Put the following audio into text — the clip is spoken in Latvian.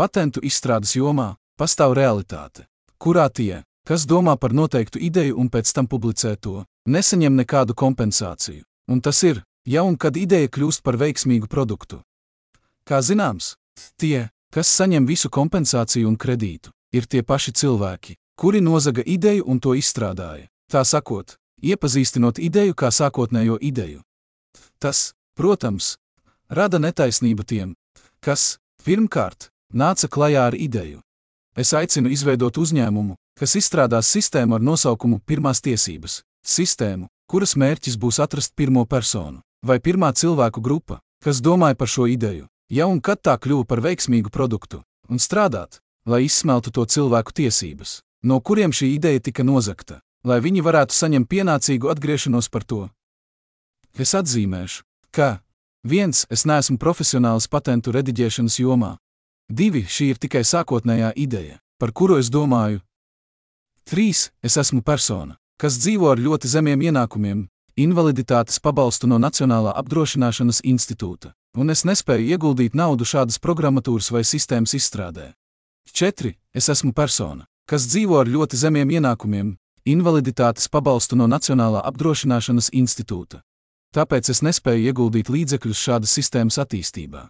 Patentu izstrādes jomā pastāv realitāte, kurā tie, kas domā par noteiktu ideju un pēc tam publicē to, nesaņem nekādu kompensāciju. Un tas ir, ja un kad ideja kļūst par veiksmīgu produktu. Kā zināms, tie, kas saņem visu kompensāciju un kredītu, ir tie paši cilvēki, kuri nozaga ideju un to izstrādāja. Tā sakot, iepazīstinot ideju kā sākotnējo ideju. Tas, protams, rada netaisnību tiem, kas, pirmkārt, nāca klajā ar ideju. Es aicinu izveidot uzņēmumu, kas izstrādās sistēmu ar nosaukumu Pirmās tiesības - sistēmu, kuras mērķis būs atrast pirmo personu vai pirmā cilvēku grupa, kas domāja par šo ideju, ja un kad tā kļuva par veiksmīgu produktu, un strādāt, lai izsmeltu to cilvēku tiesības, no kuriem šī ideja tika nozagta, lai viņi varētu saņemt pienācīgu atgriešanos par to. Es atzīmēšu, ka 1. Es neesmu profesionāls patentu rediģēšanas jomā. 2. Šī ir tikai sākotnējā ideja, par kuru es domāju. 3. Es esmu persona, kas dzīvo ar ļoti zemiem ienākumiem, invaliditātes pabalstu no Nacionālā apdrošināšanas institūta, un es nespēju ieguldīt naudu šādas programmatūras vai sistēmas izstrādē. 4. Es esmu persona, kas dzīvo ar ļoti zemiem ienākumiem, invaliditātes pabalstu no Nacionālā apdrošināšanas institūta. Tāpēc es nespēju ieguldīt līdzekļus šādas sistēmas attīstībā.